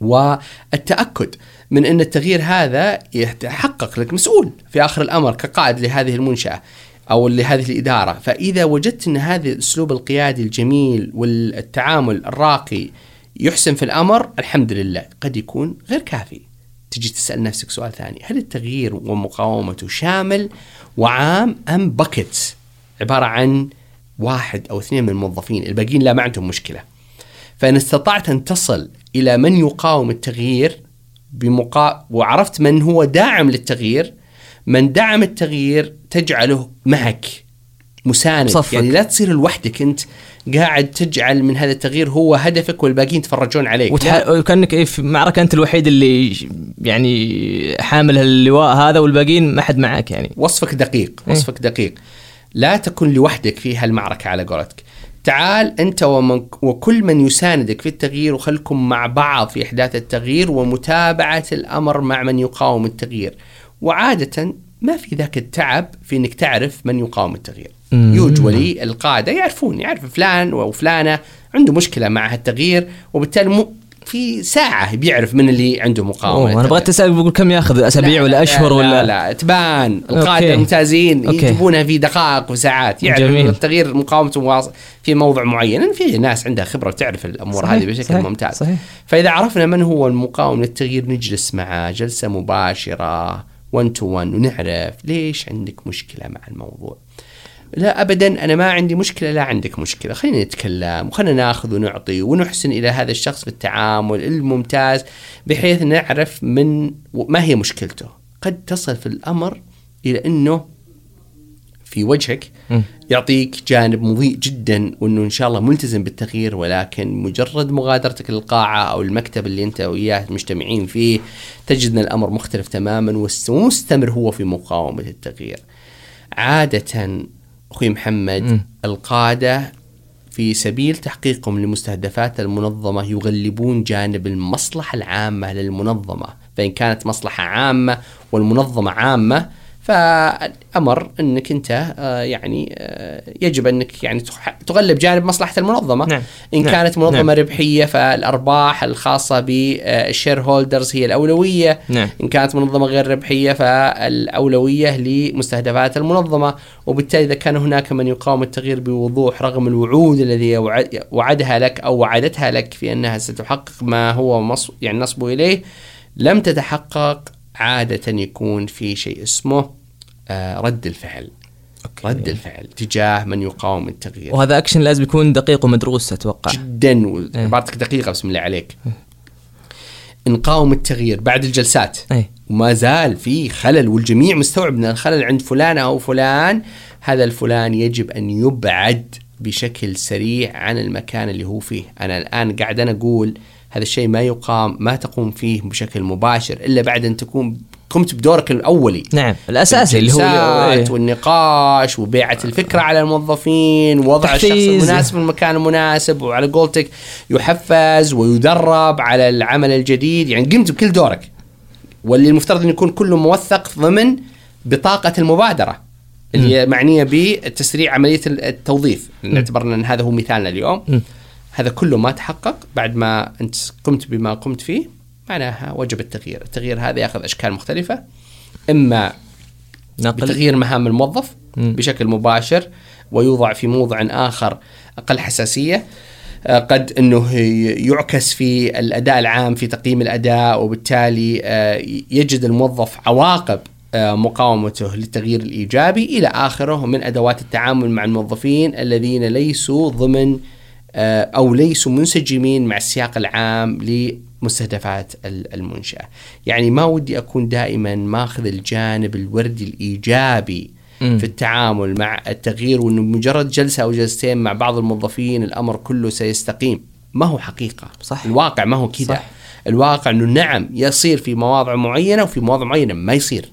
والتأكد من أن التغيير هذا يتحقق لك مسؤول في آخر الأمر كقائد لهذه المنشأة. أو لهذه الإدارة، فإذا وجدت إن هذا الأسلوب القيادي الجميل والتعامل الراقي يحسن في الأمر الحمد لله، قد يكون غير كافي. تجي تسأل نفسك سؤال ثاني، هل التغيير ومقاومته شامل وعام أم بكت؟ عبارة عن واحد أو اثنين من الموظفين، الباقيين لا ما عندهم مشكلة. فإن استطعت أن تصل إلى من يقاوم التغيير بمقا... وعرفت من هو داعم للتغيير من دعم التغيير تجعله معك مساند. صفك. يعني لا تصير لوحدك أنت قاعد تجعل من هذا التغيير هو هدفك والباقيين يتفرجون عليك. وتح... وكأنك إيه في معركة أنت الوحيد اللي يعني حامل اللواء هذا والباقيين ما حد معك يعني. وصفك دقيق إيه. وصفك دقيق. لا تكن لوحدك في هالمعركة على قولتك. تعال أنت ومن وكل من يساندك في التغيير وخلكم مع بعض في إحداث التغيير ومتابعة الأمر مع من يقاوم التغيير. وعادة ما في ذاك التعب في أنك تعرف من يقاوم التغيير. يوجولي القادة يعرفون يعرف فلان وفلانة عنده مشكلة مع هالتغيير وبالتالي مو في ساعة بيعرف من اللي عنده مقاومة للتغيير. بغيت اسالك بقول كم ياخذ أسابيع لا، ولا لا، أشهر لا ولا لا تبان. الممتازين أوكي. يجيبونها في دقائق وساعات يعرف جميل. التغيير مقاومته في موضع معين في ناس عندها خبرة وتعرف الأمور صحيح، هذه بشكل صحيح، ممتاز صحيح. فإذا عرفنا من هو المقاوم للتغيير نجلس معه جلسة مباشرة 1 تو 1 ونعرف ليش عندك مشكلة مع الموضوع. لا ابدا أنا ما عندي مشكلة لا عندك مشكلة. خلينا نتكلم وخلينا ناخذ ونعطي ونحسن إلى هذا الشخص في التعامل الممتاز بحيث نعرف من ما هي مشكلته. قد تصل في الأمر إلى إنه في وجهك. يعطيك جانب مضيء جدا وإنه إن شاء الله ملتزم بالتغيير ولكن مجرد مغادرتك للقاعة أو المكتب اللي أنت وياه مجتمعين فيه تجد إن الأمر مختلف تماما ومستمر هو في مقاومة التغيير. عادة أخوي محمد. القادة في سبيل تحقيقهم لمستهدفات المنظمة يغلبون جانب المصلحة العامة للمنظمة، فإن كانت مصلحة عامة والمنظمة عامة فالامر إنك أنت آه، يعني آه، يجب أنك يعني تغلب جانب مصلحة المنظمة نعم. إن نعم. كانت منظمة نعم. ربحية فالأرباح الخاصة بالشير هولدرز هي الأولوية نعم. إن كانت منظمة غير ربحية فالأولوية لمستهدفات المنظمة وبالتالي إذا كان هناك من يقاوم التغيير بوضوح رغم الوعود الذي وعد- وعدها لك أو وعدتها لك في أنها ستحقق ما هو مص يعني نصب إليه لم تتحقق عادة يكون في شيء اسمه آه، رد الفعل. okay. رد الفعل تجاه من يقاوم التغيير. وهذا اكشن لازم يكون دقيق ومدروس أتوقع. جدا وعبارتك دقيقة بسم الله عليك. نقاوم التغيير بعد الجلسات. اي وما زال في خلل والجميع مستوعب إن الخلل عند فلان أو فلان هذا الفلان يجب أن يبعد بشكل سريع عن المكان اللي هو فيه. أنا الآن قاعد أنا أقول هذا الشيء ما يقام ما تقوم فيه بشكل مباشر إلا بعد أن تكون قمت بدورك الأولي. نعم الأساسي اللي هو إيه. والنقاش وبيعة الفكرة على الموظفين ووضع الشخص. المناسب في المكان المناسب وعلى قولتك يحفز ويدرب على العمل الجديد. يعني قمت بكل دورك. واللي المفترض أن يكون كله موثق ضمن بطاقة المبادرة اللي هي معنية بتسريع عملية التوظيف. نعتبر أن هذا هو مثالنا اليوم. م. هذا كله ما تحقق بعد ما أنت قمت بما قمت فيه معناها وجب التغيير. التغيير هذا ياخذ أشكال مختلفة إما نقل. بتغيير مهام الموظف مم. بشكل مباشر ويوضع في موضع آخر أقل حساسية. آه، قد إنه يعكس في الأداء العام في تقييم الأداء وبالتالي آه، يجد الموظف عواقب آه، مقاومته للتغيير الإيجابي إلى آخره من أدوات التعامل مع الموظفين الذين ليسوا ضمن أو ليسوا منسجمين مع السياق العام لمستهدفات ال- المنشأة. يعني ما ودي أكون دائما ماخذ الجانب الوردي الإيجابي. في التعامل مع التغيير وإنه مجرد جلسة أو جلستين مع بعض الموظفين الأمر كله سيستقيم. ما هو حقيقة. صح. الواقع ما هو كذا. صح. الواقع إنه نعم يصير في مواضع معينة وفي مواضع معينة ما يصير.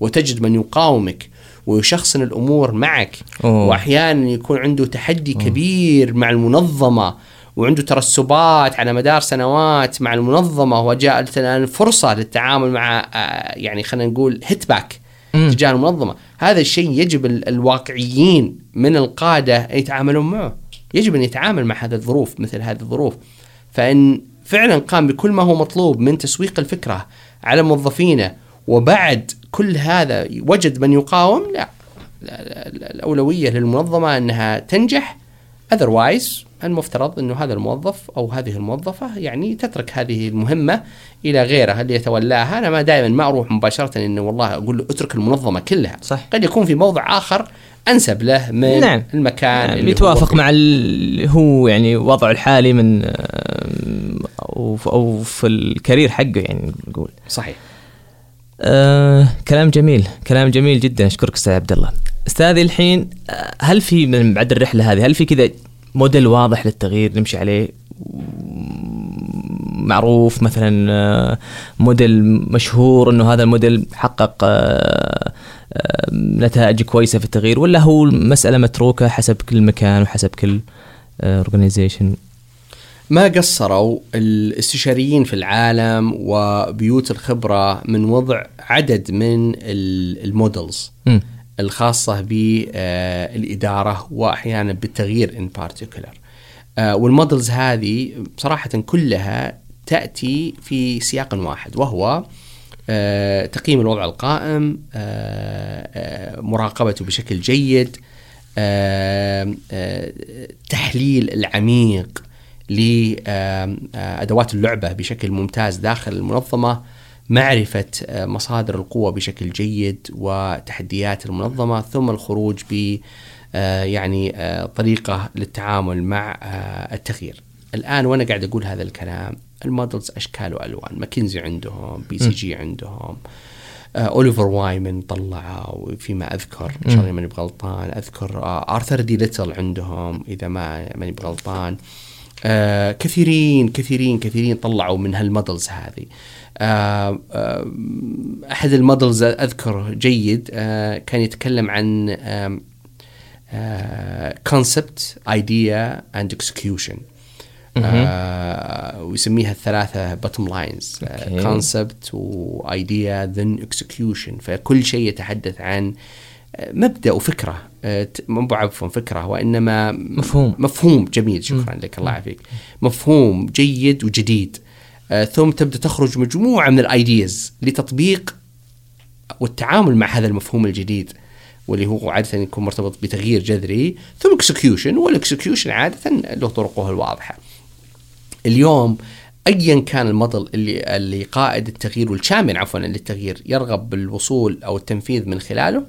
وتجد من يقاومك ويشخصن الأمور معك أوه. وأحيانا يكون عنده تحدي كبير مع المنظمة وعنده ترسبات على مدار سنوات مع المنظمة وجاءت الان فرصة للتعامل مع آه، يعني خلينا نقول هيت باك. تجاه المنظمة هذا الشيء يجب ال- الواقعيين من القادة أن يتعاملون معه يجب أن يتعامل مع هذه الظروف مثل هذه الظروف فإن فعلا قام بكل ما هو مطلوب من تسويق الفكرة على موظفينه وبعد كل هذا وجد من يقاوم؟ لا. لا- لا- لا- الأولوية للمنظمة أنها تنجح. اذروايز المفترض أنه هذا الموظف أو هذه الموظفة يعني تترك هذه المهمة إلى غيرها اللي يتولاها. أنا ما دائما ما أروح مباشرة انه والله أقول له اترك المنظمة كلها. صح. قد يكون في موضع آخر أنسب له من نعم. المكان يعني اللي يتوافق. مع اللي هو يعني وضعه الحالي من أو في الكارير حقه يعني نقول. صحيح. آه كلام جميل كلام جميل جدا. أشكرك أستاذ عبد الله. أستاذي الحين هل في من بعد الرحلة هذه هل في كذا موديل واضح للتغيير نمشي عليه؟ معروف مثلا آه، موديل مشهور إنه هذا الموديل حقق آه، آه، نتائج كويسة في التغيير ولا هو مسألة متروكة حسب كل مكان وحسب كل organization ما قصروا الاستشاريين في العالم وبيوت الخبرة من وضع عدد من ال- models الخاصة بالإدارة وأحيانا بالتغيير in particular. آه، وال models هذه صراحة كلها تأتي في سياق واحد وهو آه، تقييم الوضع القائم آه، آه، مراقبته بشكل جيد آه، آه، تحليل العميق لأدوات اللعبة بشكل ممتاز داخل المنظمة معرفة آه، مصادر القوة بشكل جيد وتحديات المنظمة ثم الخروج ب آه، يعني آه، طريقة للتعامل مع التغيير. الآن وأنا قاعد أقول هذا الكلام ال models أشكال وألوان. ماكنزي عندهم BCG عندهم أوليفر وايمن طلعوا فيما أذكر إن شاء الله ماني بغلطان. أذكر آرثر دي ليتل عندهم إذا ما ماني بغلطان. آه، كثيرين كثيرين كثيرين طلعوا من هال models هذه. آه، آه، أحد ال models أذكر جيد آه، كان يتكلم عن concept idea and execution ويسميها الثلاثة bottom lines. concept و idea then execution فكل شيء يتحدث عن آه، مبدأ وفكرة آه، مو عفوا فكرة وإنما مفهوم. مفهوم جميل. شكرا لك الله يعافيك. مفهوم جيد وجديد. آه، ثم تبدأ تخرج مجموعة من ال ideas لتطبيق والتعامل مع هذا المفهوم الجديد واللي هو عادة يكون مرتبط بتغيير جذري ثم execution وال execution عادة له طرقه الواضحة. اليوم ايا كان الموديل اللي اللي قائد التغيير والشامل عفوا للتغيير يرغب بالوصول أو التنفيذ من خلاله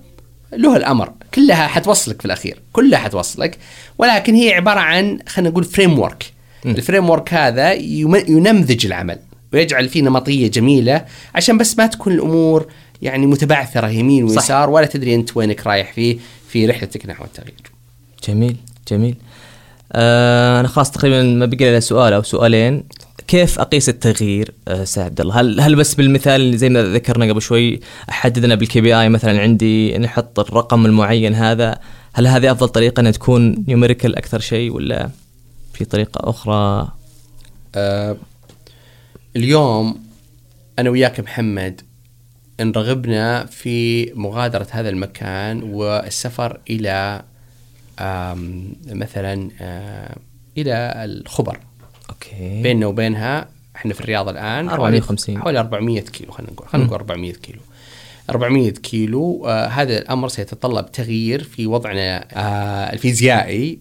له الأمر. كلها حتوصلك في الأخير. كلها حتوصلك. ولكن هي عبارة عن خلينا نقول framework ال framework هذا ينمذج العمل ويجعل فيه نمطية جميلة عشان بس ما تكون الأمور يعني متبعثرة يمين صح. ويسار ولا تدري أنت وينك رايح فيه في رحلتك نحو التغيير. جميل جميل. آه أنا خلاص تقريبا ما بقي إلا سؤال أو سؤالين. كيف أقيس التغيير آه، أستاذ عبد الله؟ هل هل بس بالمثال اللي زي ما ذكرنا قبل شوي أحددنا بال KPI مثلا عندي نحط الرقم المعين هذا هل هذه أفضل طريقة إنها تكون numerical أكثر شيء ولا في طريقة أخرى؟ آه اليوم أنا وياك محمد ان رغبنا في مغادرة هذا المكان والسفر إلى مثلا آه إلى الخبر. أوكي بيننا وبينها إحنا في الرياض الآن 450. حوالي, حوالي 400 كيلو خلينا نقول خلينا نقول 400 كيلو 400 كيلو آه هذا الأمر سيتطلب تغيير في وضعنا آه الفيزيائي.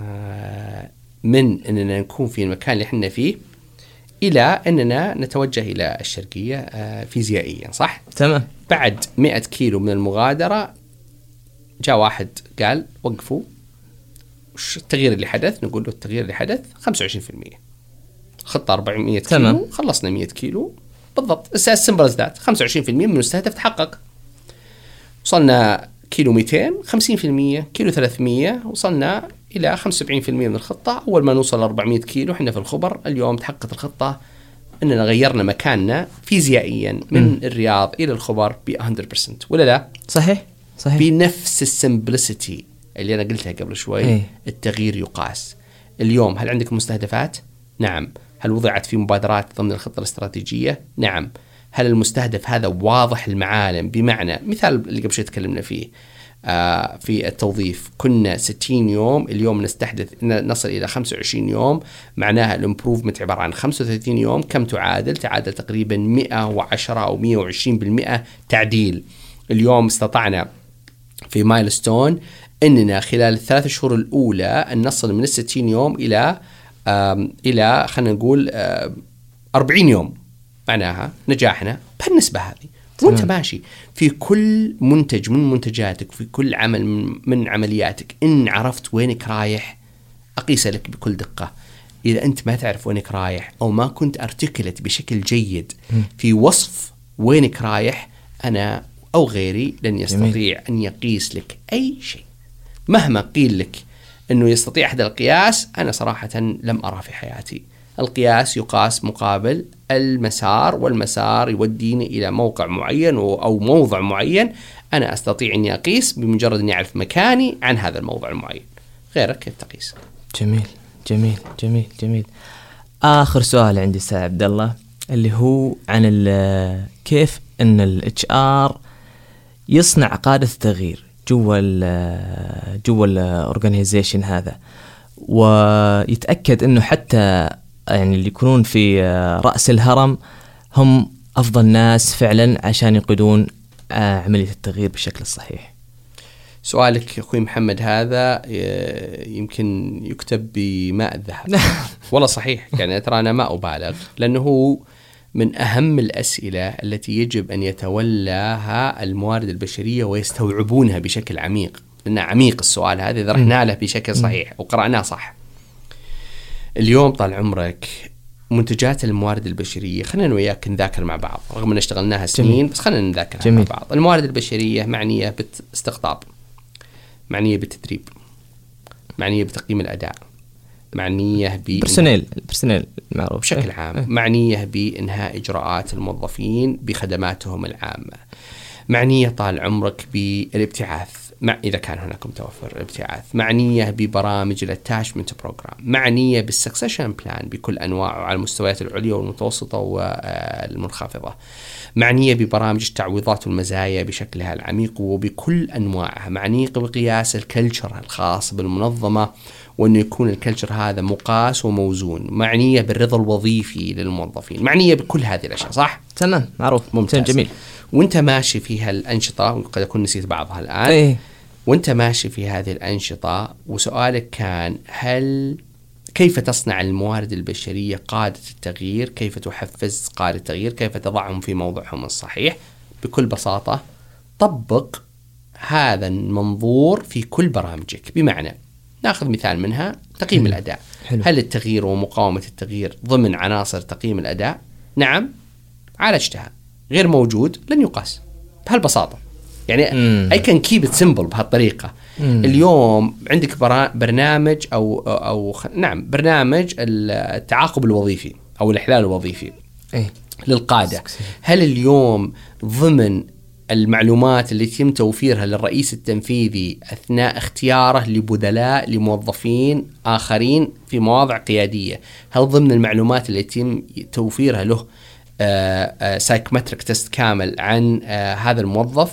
آه من إننا نكون في المكان اللي إحنا فيه إلى إننا نتوجه إلى الشرقية آه فيزيائيا صح؟ تمام بعد 100 كيلو من المغادرة جاء واحد قال وقفوا وش التغيير اللي حدث؟ نقول له التغيير اللي حدث 25% خطة 400 تمام. كيلو خلصنا 100 كيلو. بالضبط. السمبل از ذات 25% من المستهدف تحقق. وصلنا كيلو 200 50% كيلو 300 وصلنا إلى 75% من الخطة. أول ما نوصل 400 كيلو إحنا في الخبر اليوم تحققت الخطة إننا غيرنا مكاننا فيزيائيا من الرياض إلى الخبر ب 100% ولا لا؟ صحيح صحيح. بنفس السمبلسيتي. اللي أنا قلتها قبل شوي إيه. التغيير يقاس. اليوم هل عندك مستهدفات؟ نعم. هل وضعت في مبادرات ضمن الخطة الاستراتيجية؟ نعم. هل المستهدف هذا واضح المعالم بمعنى مثال اللي قبل شوي تكلمنا فيه آه في التوظيف. كنا 60 يوم اليوم نستحدث نصل إلى 25 يوم. معناها ال improvement عبارة عن 35 يوم. كم تعادل؟ تعادل تقريبا 110 أو 120% تعديل. اليوم استطعنا في milestone إننا خلال الثلاث شهور الأولى أن نصل من ال 60 يوم إلى إلى خلينا نقول آم، 40 يوم. معناها نجاحنا بهالنسبه هذه. وأنت ماشي. في كل منتج من منتجاتك في كل عمل من, من عملياتك إن عرفت وينك رايح اقيس لك بكل دقة. إذا أنت ما تعرف وينك رايح أو ما كنت ارتكلت بشكل جيد في وصف وينك رايح أنا أو غيري لن يستطيع أن يقيس لك أي شيء. مهما قيل لك أنه يستطيع أحد القياس أنا صراحة لم أرى في حياتي. القياس يقاس مقابل المسار والمسار يوديني إلى موقع معين و- أو موضع معين. أنا أستطيع اني اقيس بمجرد أني أعرف مكاني عن هذا الموضع المعين. غيرك كيف تقيس؟ جميل جميل جميل جميل. آخر سؤال عندي أستاذ عبد الله اللي هو عن كيف أن ال HR يصنع قادة التغيير جوا ال جوا ال organization هذا ويتأكد إنه حتى يعني اللي يكونون في رأس الهرم هم أفضل ناس فعلا عشان يقودون آه، عملية التغيير بالشكل الصحيح. سؤالك يا أخوي محمد هذا آه، يمكن يكتب بماء الذهب والله صحيح يعني ترى أنا ما أبالغ لأنه هو من أهم الأسئلة التي يجب أن يتولاها الموارد البشرية ويستوعبونها بشكل عميق. لأنه عميق السؤال هذا إذا رحنا له بشكل صحيح وقرأناه صح. اليوم طال عمرك منتجات الموارد البشرية خلينا وياك نذاكر مع بعض رغم أن اشتغلناها سنين بس خلينا نذاكرها مع جميل. بعض. الموارد البشرية معنية باستقطاب معنية بالتدريب معنية بتقييم الأداء معنية ب personnel ال personnel معروف. بشكل إيه. عام. معنية بانهاء إجراءات الموظفين بخدماتهم العامة. معنية طال عمرك بالابتعاث مع إذا كان هناك متوفر الابتعاث. معنية ببرامج ال attachment program معنية بال succession plan بكل انواعه على المستويات العليا والمتوسطة والمنخفضه معنية ببرامج التعويضات والمزايا بشكلها العميق وبكل أنواعها. معنية بقياس ال culture الخاص بالمنظمة وانه يكون ال culture هذا مقاس وموزون معنية بالرضا الوظيفي للموظفين معنية بكل هذه الأشياء صح؟ تمام معروف ممتاز. جميل. وأنت ماشي في هالأنشطة وقد اكون نسيت بعضها الآن. إيه. وأنت ماشي في هذه الأنشطة وسؤالك كان هل كيف تصنع الموارد البشرية قادة التغيير؟ كيف تحفز قادة التغيير؟ كيف تضعهم في موضعهم الصحيح؟ بكل بساطة طبق هذا المنظور في كل برامجك. بمعنى ناخذ مثال منها تقييم الأداء. حلو. هل التغيير ومقاومة التغيير ضمن عناصر تقييم الأداء؟ نعم عالجتها غير موجود لن يقاس. بهالبساطة. يعني. اي كان كيب سمبل بهالطريقة. مم. اليوم عندك برنامج أو أو نعم برنامج التعاقب الوظيفي أو الإحلال الوظيفي إيه. للقادة. هل اليوم ضمن المعلومات اللي يتم توفيرها للرئيس التنفيذي أثناء اختياره لبدلاء لموظفين آخرين في مواضع قيادية، هل ضمن المعلومات اللي يتم توفيرها له psychometric test كامل عن آه، هذا الموظف؟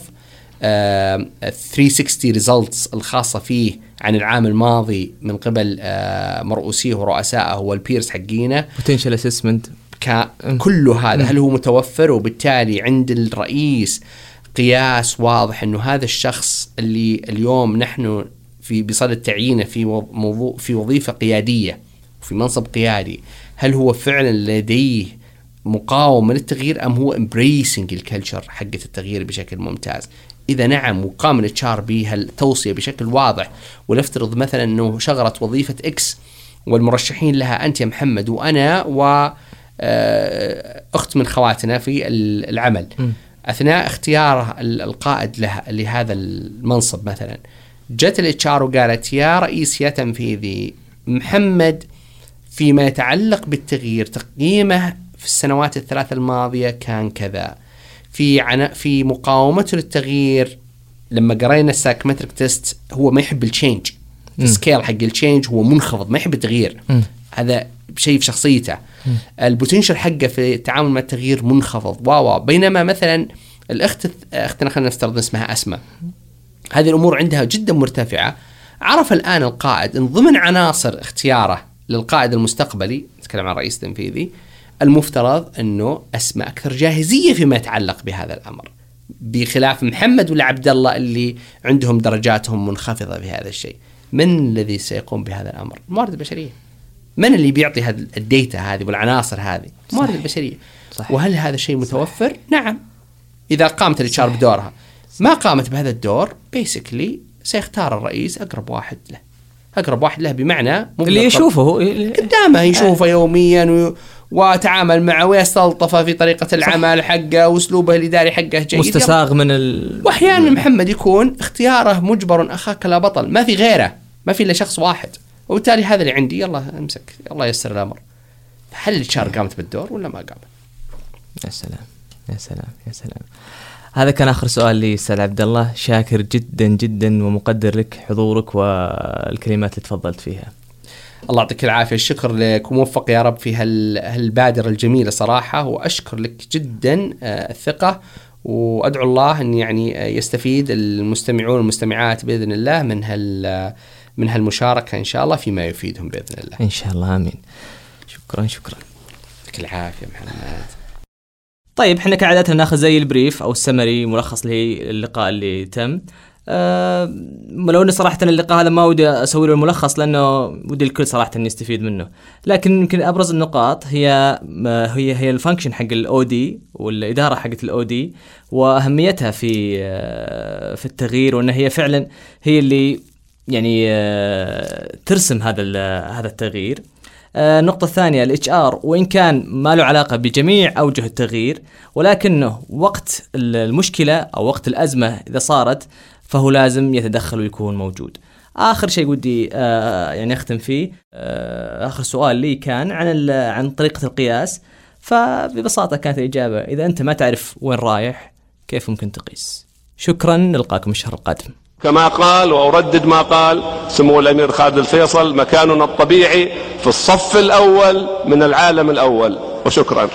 آه، 360 results الخاصة فيه عن العام الماضي من قبل آه، مرؤوسيه ورؤسائه وال peers حقينه. potential assessment ك- كل هذا هل هو متوفر؟ وبالتالي عند الرئيس قياس واضح إنه هذا الشخص اللي اليوم نحن في بصدد تعيينه في موضوع في وظيفة قيادية وفي منصب قيادي هل هو فعلا لديه مقاومة للتغيير أم هو embracing ال culture حقة التغيير بشكل ممتاز؟ إذا نعم وقام ال HR بهالتوصيه بشكل واضح؟ ولنفترض مثلا إنه شغلت وظيفة X والمرشحين لها أنت يا محمد وأنا و آه، أخت من خواتنا في ال- العمل. أثناء اختيار ال- القائد لها لهذا المنصب مثلا. جت ال HR وقالت يا رئيس يا تنفيذي محمد فيما يتعلق بالتغيير تقييمه في السنوات الثلاث الماضية كان كذا. في عنا في مقاومته للتغيير لما قرينا ال psychometric test هو ما يحب ال change ال scale حق ال change هو منخفض ما يحب التغيير. هذا شيء في شخصيته. ال potential حقه في التعامل مع التغيير منخفض. wow wow. بينما مثلا الأخت أختنا خلينا نفترض اسمها أسماء. هذه الأمور عندها جدا مرتفعة. عرف الآن القائد ان ضمن عناصر اختياره للقائد المستقبلي نتكلم عن الرئيس التنفيذي المفترض إنه أسماء أكثر جاهزية فيما يتعلق بهذا الأمر. بخلاف محمد ولا عبد الله اللي عندهم درجاتهم منخفضة في هذا الشيء. من الذي سيقوم بهذا الأمر؟ الموارد البشرية. من اللي بيعطي هذا ال data هذه والعناصر هذه؟ الموارد البشرية. صحيح. وهل هذا الشيء متوفر؟ نعم. إذا قامت ال HR بدورها. ما قامت بهذا الدور؟ basically سيختار الرئيس أقرب واحد له. أقرب واحد له بمعنى اللي يشوفه قدامه يشوفه يوميا و... وتعامل معه ويستلطفه في طريقة العمل حقه وأسلوبه الإداري حقه جيد. مستساغ من ال واحيانا محمد يكون اختياره مجبر أخاك لا بطل. ما في غيره. ما في إلا شخص واحد. وبالتالي هذا اللي عندي يلا امسك. الله ييسر الأمر. هل الشار قامت بالدور ولا ما قامت؟ يا سلام يا سلام يا سلام. هذا كان آخر سؤال لي أستاذ عبد الله. شاكر جدا جدا ومقدر لك حضورك والكلمات اللي تفضلت فيها. الله يعطيك العافية. الشكر لك. وموفق يا رب في هال- هالبادره الجميله صراحة. وأشكر لك جدا آه، الثقة. وأدعو الله أن يعني يستفيد المستمعون والمستمعات بإذن الله من هال من هالمشاركة إن شاء الله فيما يفيدهم بإذن الله. إن شاء الله آمين شكرا شكرا يعطيك العافية محمد. طيب إحنا كعادتنا ناخذ زي البريف أو السمري ملخص للقاء اللي تم أه لو اني صراحة اللقاء هذا ما ودي أسوي له الملخص لأنه ودي الكل صراحة انه يستفيد منه لكن يمكن أبرز النقاط هي ما هي هي ال function حق ال OD والإدارة حقت ال OD وأهميتها في آه، في التغيير وان هي فعلا هي اللي يعني آه، ترسم هذا هذا التغيير آه، النقطة الثانية ال HR وإن كان ما له علاقة بجميع أوجه التغيير ولكنه وقت ال- المشكلة أو وقت الأزمة إذا صارت فهو لازم يتدخل ويكون موجود. آخر شيء ودي آه، يعني أختم فيه آخر سؤال لي كان عن عن طريقة القياس فببساطة كانت الإجابة إذا أنت ما تعرف وين رايح كيف ممكن تقيس؟ شكرا نلقاكم الشهر القادم. كما قال وأردد ما قال سمو الأمير خالد الفيصل مكاننا الطبيعي في الصف الأول من العالم الأول. وشكرا.